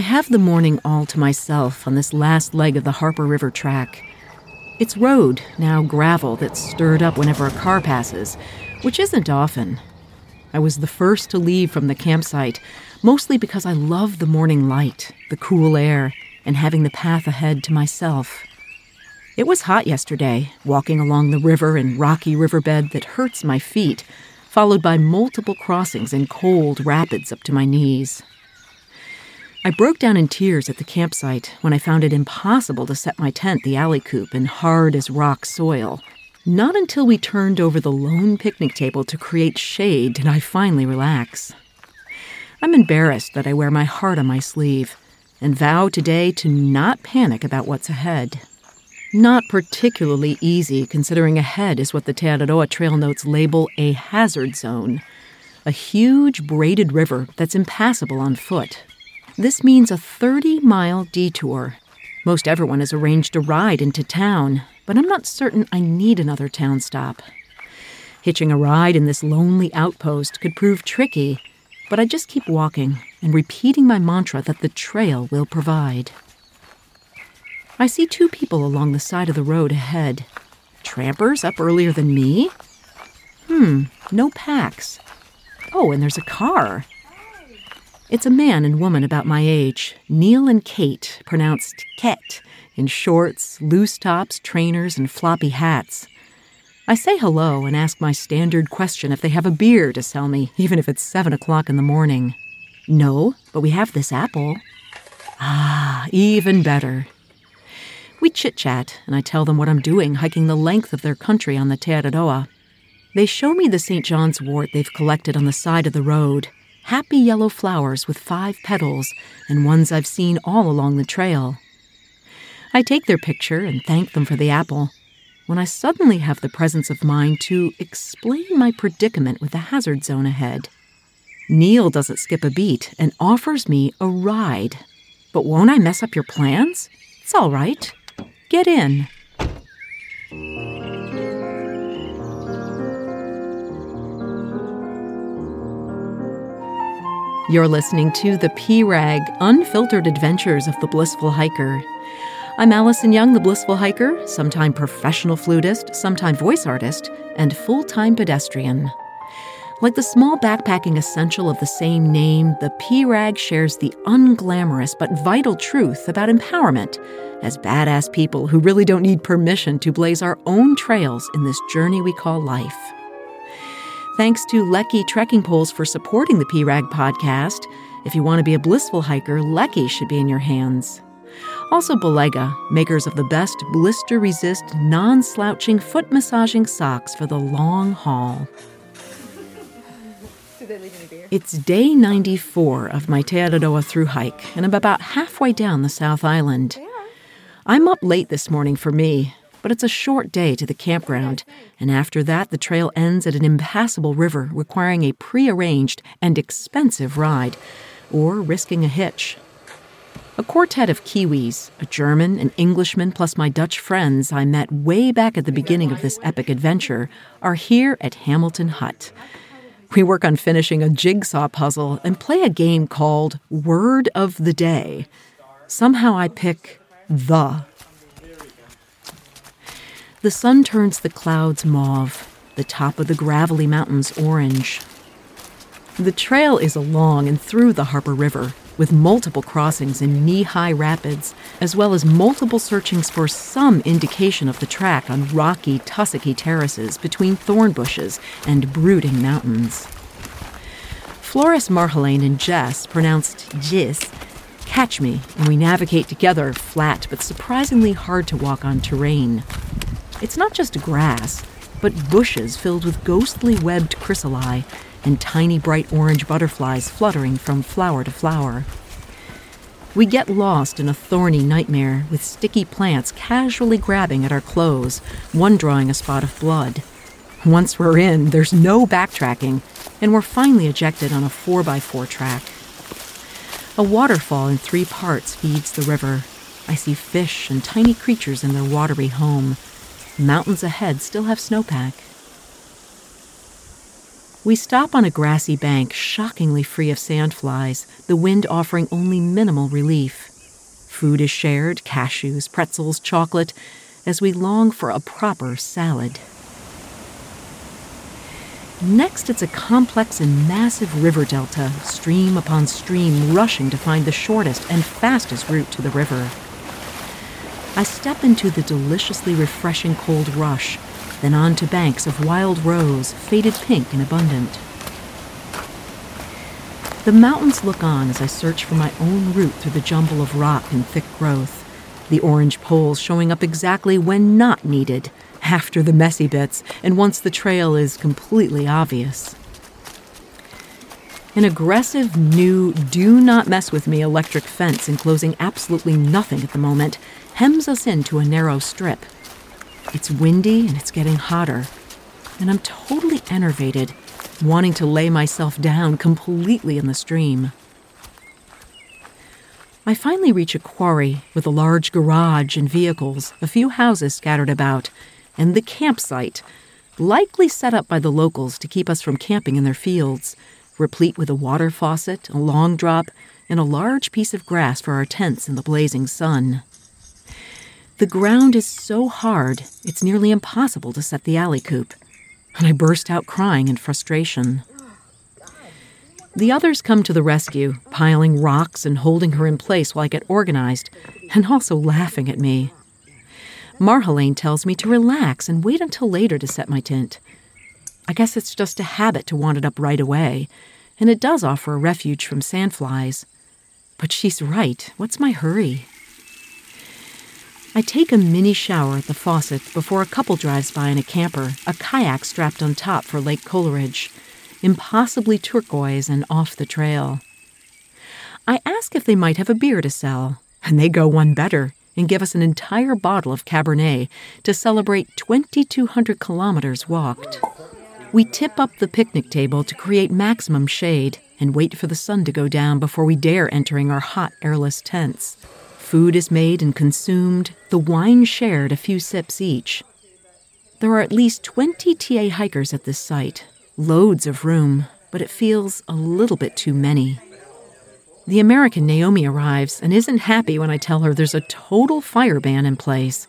I have the morning all to myself on this last leg of the Harper River track. It's road, now gravel, that's stirred up whenever a car passes, which isn't often. I was the first to leave from the campsite, mostly because I love the morning light, the cool air, and having the path ahead to myself. It was hot yesterday, walking along the river and rocky riverbed that hurts my feet, followed by multiple crossings and cold rapids up to my knees. I broke down in tears at the campsite when I found it impossible to set my tent the Alicoop in hard as rock soil. Not until we turned over the lone picnic table to create shade did I finally relax. I'm embarrassed that I wear my heart on my sleeve and vow today to not panic about what's ahead. Not particularly easy, considering ahead is what the Te Araroa trail notes label a hazard zone a huge braided river that's impassable on foot. This means a 30 mile detour. Most everyone has arranged a ride into town, but I'm not certain I need another town stop. Hitching a ride in this lonely outpost could prove tricky, but I just keep walking and repeating my mantra that the trail will provide. I see two people along the side of the road ahead. Trampers up earlier than me? Hmm, no packs. Oh, and there's a car. It's a man and woman about my age, Neil and Kate, pronounced Ket, in shorts, loose tops, trainers, and floppy hats. I say hello and ask my standard question if they have a beer to sell me, even if it's seven o'clock in the morning. No, but we have this apple. Ah, even better. We chit chat, and I tell them what I'm doing hiking the length of their country on the Te Araroa. They show me the St. John's wort they've collected on the side of the road happy yellow flowers with five petals, and ones I've seen all along the trail. I take their picture and thank them for the apple, when I suddenly have the presence of mind to explain my predicament with the hazard zone ahead. Neil doesn't skip a beat and offers me a ride. But won't I mess up your plans? It's all right. Get in. You're listening to the P-Rag Unfiltered Adventures of the Blissful Hiker. I'm Alison Young, the Blissful Hiker, sometime professional flutist, sometime voice artist, and full time pedestrian. Like the small backpacking essential of the same name, the P-Rag shares the unglamorous but vital truth about empowerment as badass people who really don't need permission to blaze our own trails in this journey we call life. Thanks to Leki Trekking Poles for supporting the P-Rag podcast. If you want to be a blissful hiker, Leki should be in your hands. Also, Balega, makers of the best blister resist, non slouching foot massaging socks for the long haul. It's day 94 of my Te Araroa through hike, and I'm about halfway down the South Island. I'm up late this morning for me, but it's a short day to the campground, and after that, the trail ends at an impassable river requiring a prearranged and expensive ride, or risking a hitch. A quartet of Kiwis, a German, an Englishman, plus my Dutch friends I met way back at the beginning of this epic adventure, are here at Hamilton Hut. We work on finishing a jigsaw puzzle and play a game called Word of the Day. Somehow I pick the the sun turns the clouds mauve, the top of the gravelly mountains orange. The trail is along and through the Harper River, with multiple crossings and knee high rapids, as well as multiple searchings for some indication of the track on rocky, tussocky terraces between thorn bushes and brooding mountains. Flores Marjolaine and Jess, pronounced Jis, catch me, and we navigate together flat but surprisingly hard to walk on terrain. It's not just grass, but bushes filled with ghostly webbed chrysalli and tiny bright orange butterflies fluttering from flower to flower. We get lost in a thorny nightmare with sticky plants casually grabbing at our clothes, one drawing a spot of blood. Once we're in, there's no backtracking, and we're finally ejected on a 4x4 track. A waterfall in three parts feeds the river. I see fish and tiny creatures in their watery home. Mountains ahead still have snowpack. We stop on a grassy bank, shockingly free of sandflies, the wind offering only minimal relief. Food is shared cashews, pretzels, chocolate as we long for a proper salad. Next, it's a complex and massive river delta, stream upon stream, rushing to find the shortest and fastest route to the river. I step into the deliciously refreshing cold rush, then on to banks of wild rose, faded pink and abundant. The mountains look on as I search for my own route through the jumble of rock and thick growth, the orange poles showing up exactly when not needed after the messy bits and once the trail is completely obvious. An aggressive new do not mess with me electric fence enclosing absolutely nothing at the moment hems us into a narrow strip. It's windy and it's getting hotter, and I'm totally enervated, wanting to lay myself down completely in the stream. I finally reach a quarry with a large garage and vehicles, a few houses scattered about, and the campsite, likely set up by the locals to keep us from camping in their fields, replete with a water faucet, a long drop, and a large piece of grass for our tents in the blazing sun. The ground is so hard, it's nearly impossible to set the Alicoop, and I burst out crying in frustration. The others come to the rescue, piling rocks and holding her in place while I get organized, and also laughing at me. Marjolaine tells me to relax and wait until later to set my tent. I guess it's just a habit to want it up right away, and it does offer a refuge from sandflies. But she's right. What's my hurry? I take a mini shower at the faucet before a couple drives by in a camper, a kayak strapped on top for Lake Coleridge, impossibly turquoise and off the trail. I ask if they might have a beer to sell, and they go one better and give us an entire bottle of Cabernet to celebrate 2,200 kilometers walked. We tip up the picnic table to create maximum shade and wait for the sun to go down before we dare entering our hot, airless tents. Food is made and consumed, the wine shared a few sips each. There are at least 20 TA hikers at this site, loads of room, but it feels a little bit too many. The American Naomi arrives and isn't happy when I tell her there's a total fire ban in place.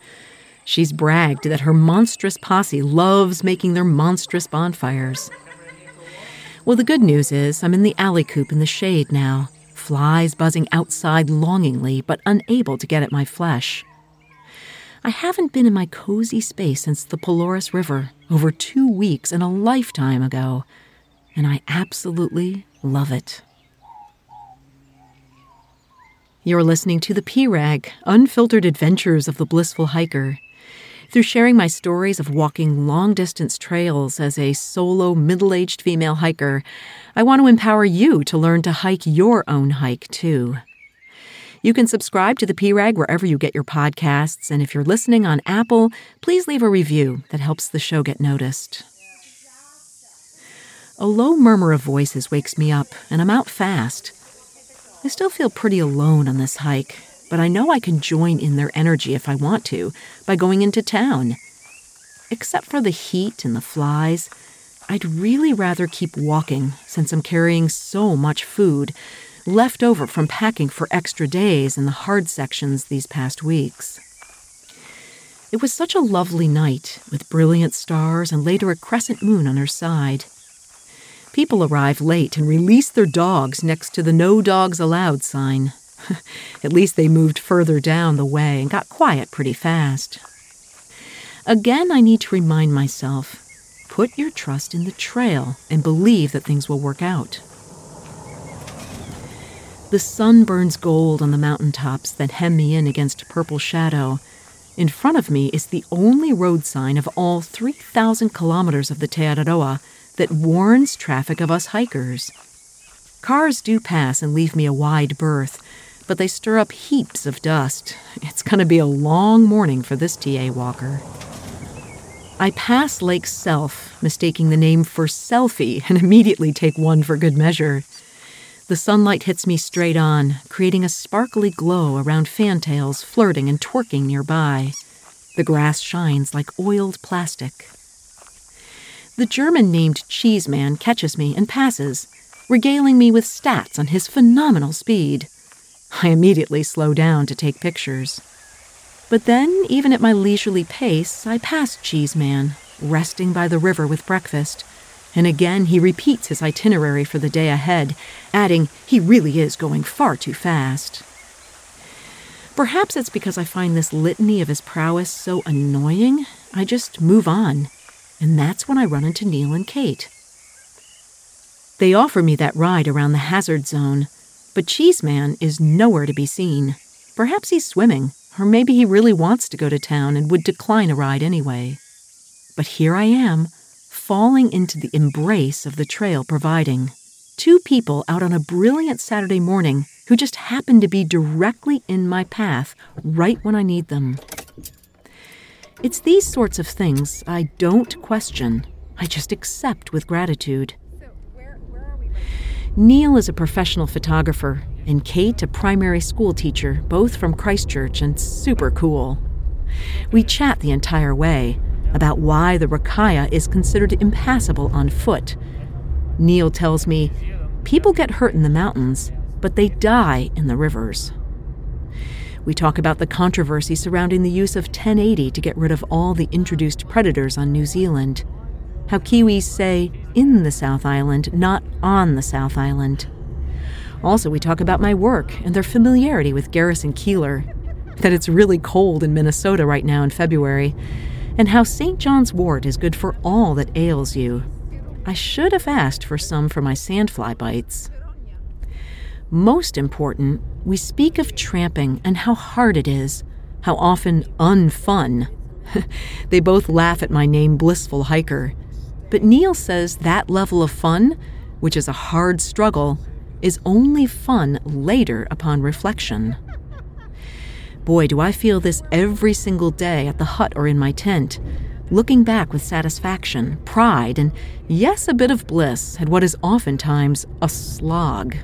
She's bragged that her monstrous posse loves making their monstrous bonfires. Well, the good news is I'm in the Alicoop in the shade now, flies buzzing outside longingly but unable to get at my flesh. I haven't been in my cozy space since the Pelorus River over two weeks and a lifetime ago, and I absolutely love it. You're listening to the P-Rag, Unfiltered Adventures of the Blissful Hiker. Through sharing my stories of walking long distance trails as a solo middle aged female hiker, I want to empower you to learn to hike your own hike too. You can subscribe to the P-Rag wherever you get your podcasts, and if you're listening on Apple, please leave a review that helps the show get noticed. A low murmur of voices wakes me up, and I'm out fast. I still feel pretty alone on this hike, but I know I can join in their energy if I want to by going into town. Except for the heat and the flies, I'd really rather keep walking since I'm carrying so much food left over from packing for extra days in the hard sections these past weeks. It was such a lovely night with brilliant stars and later a crescent moon on her side. People arrive late and release their dogs next to the No Dogs Allowed sign. At least they moved further down the way and got quiet pretty fast. Again, I need to remind myself put your trust in the trail and believe that things will work out. The sun burns gold on the mountain tops that hem me in against purple shadow. In front of me is the only road sign of all 3,000 kilometers of the Te Araroa that warns traffic of us hikers. Cars do pass and leave me a wide berth, but they stir up heaps of dust. It's going to be a long morning for this TA walker. I pass Lake Selfe, mistaking the name for selfie, and immediately take one for good measure. The sunlight hits me straight on, creating a sparkly glow around fantails flirting and twerking nearby. The grass shines like oiled plastic. the German named Cheeseman catches me and passes, regaling me with stats on his phenomenal speed. I immediately slow down to take pictures. But then, even at my leisurely pace, I pass Cheeseman, resting by the river with breakfast. And again, he repeats his itinerary for the day ahead, adding, he really is going far too fast. Perhaps it's because I find this litany of his prowess so annoying, I just move on. And that's when I run into Neil and Kate. They offer me that ride around the hazard zone, but Cheeseman is nowhere to be seen. Perhaps he's swimming, or maybe he really wants to go to town and would decline a ride anyway. But here I am, falling into the embrace of the trail providing. Two people out on a brilliant Saturday morning who just happen to be directly in my path right when I need them. It's these sorts of things I don't question, I just accept with gratitude. Neil is a professional photographer, and Kate a primary school teacher, both from Christchurch and super cool. We chat the entire way about why the Rakaia is considered impassable on foot. Neil tells me people get hurt in the mountains, but they die in the rivers. We talk about the controversy surrounding the use of 1080 to get rid of all the introduced predators on New Zealand how Kiwis say in the South Island, not on the South Island. Also, we talk about my work and their familiarity with Garrison Keillor, that it's really cold in Minnesota right now in February, and how St. John's wort is good for all that ails you. I should have asked for some for my sandfly bites. Most important, we speak of tramping and how hard it is, how often unfun. they both laugh at my name, Blissful Hiker, but Neil says that level of fun, which is a hard struggle, is only fun later upon reflection. Boy, do I feel this every single day at the hut or in my tent, looking back with satisfaction, pride, and yes, a bit of bliss at what is oftentimes a slog.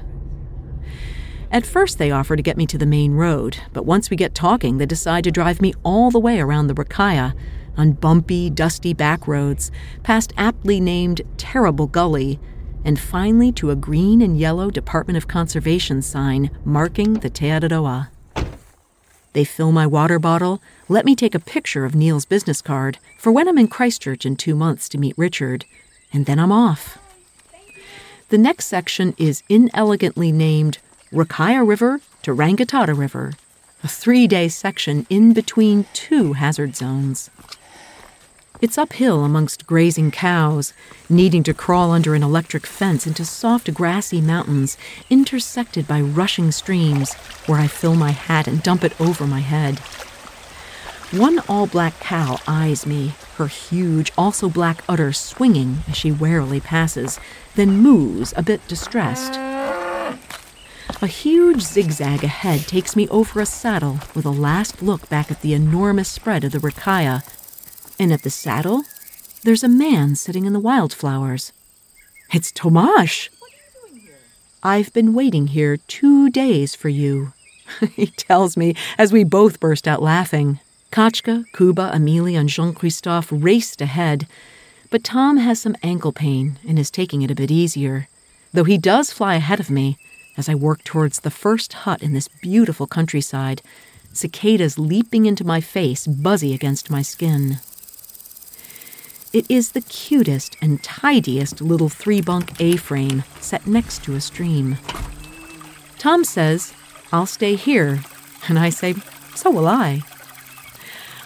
At first, they offer to get me to the main road, but once we get talking, they decide to drive me all the way around the Rakaia on bumpy, dusty back roads, past aptly named Terrible Gully, and finally to a green and yellow Department of Conservation sign marking the Te Araroa. They fill my water bottle, let me take a picture of Neil's business card for when I'm in Christchurch in two months to meet Richard, and then I'm off. The next section is inelegantly named Rakaia River to Rangitata River, a three day section in between two hazard zones. It's uphill amongst grazing cows, needing to crawl under an electric fence into soft grassy mountains intersected by rushing streams, where I fill my hat and dump it over my head. One all black cow eyes me, her huge, also black udder swinging as she warily passes, then moos, a bit distressed. A huge zigzag ahead takes me over a saddle with a last look back at the enormous spread of the Rakaia and at the saddle, there's a man sitting in the wildflowers. It's Tomaš. I've been waiting here two days for you, he tells me as we both burst out laughing. Kachka, Kuba, Amelia, and Jean Christophe raced ahead, but Tom has some ankle pain and is taking it a bit easier, though he does fly ahead of me as I work towards the first hut in this beautiful countryside, cicadas leaping into my face, buzzy against my skin. It is the cutest and tidiest little three bunk A frame set next to a stream. Tom says, I'll stay here, and I say, So will I.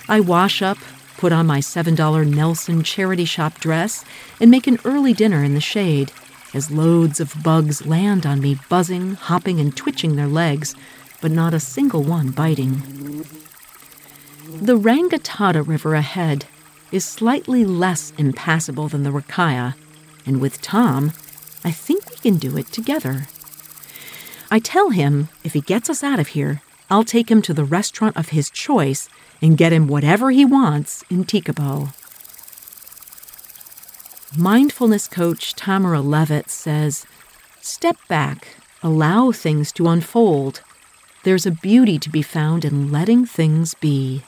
I wash up, put on my $7 Nelson charity shop dress, and make an early dinner in the shade as loads of bugs land on me, buzzing, hopping, and twitching their legs, but not a single one biting. The Rangitata River ahead is slightly less impassable than the Rakaia, and with Tom, I think we can do it together. I tell him if he gets us out of here, I'll take him to the restaurant of his choice and get him whatever he wants in Tekapo. Mindfulness coach Tamara Levitt says, Step back, allow things to unfold. There's a beauty to be found in letting things be.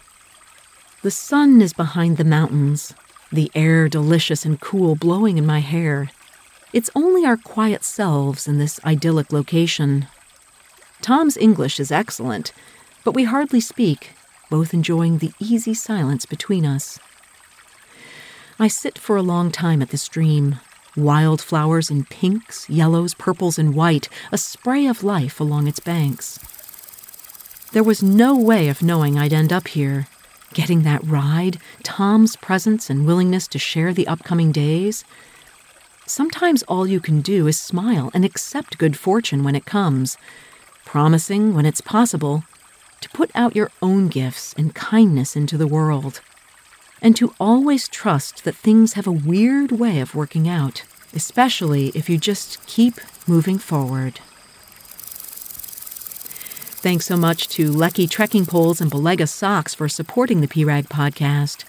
The sun is behind the mountains, the air delicious and cool blowing in my hair. It's only our quiet selves in this idyllic location. Tom's English is excellent, but we hardly speak, both enjoying the easy silence between us. I sit for a long time at the stream, wildflowers in pinks, yellows, purples, and white, a spray of life along its banks. There was no way of knowing I'd end up here. Getting that ride, Tom's presence and willingness to share the upcoming days. Sometimes all you can do is smile and accept good fortune when it comes, promising, when it's possible, to put out your own gifts and kindness into the world and to always trust that things have a weird way of working out, especially if you just keep moving forward. Thanks so much to Leki Trekking Poles and Balega Socks for supporting the PRAG podcast.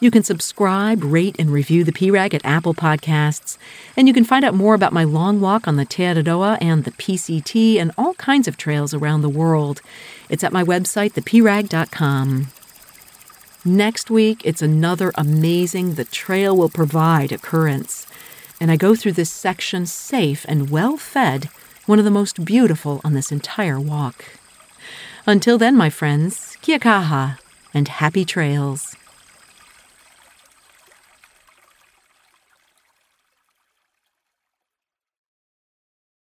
You can subscribe, rate, and review the PRAG at Apple Podcasts, and you can find out more about my long walk on the Te Araroa and the PCT and all kinds of trails around the world. It's at my website, theprag.com. Next week, it's another amazing The Trail Will Provide occurrence. And I go through this section safe and well fed, one of the most beautiful on this entire walk. Until then, my friends, kia kaha, and happy trails.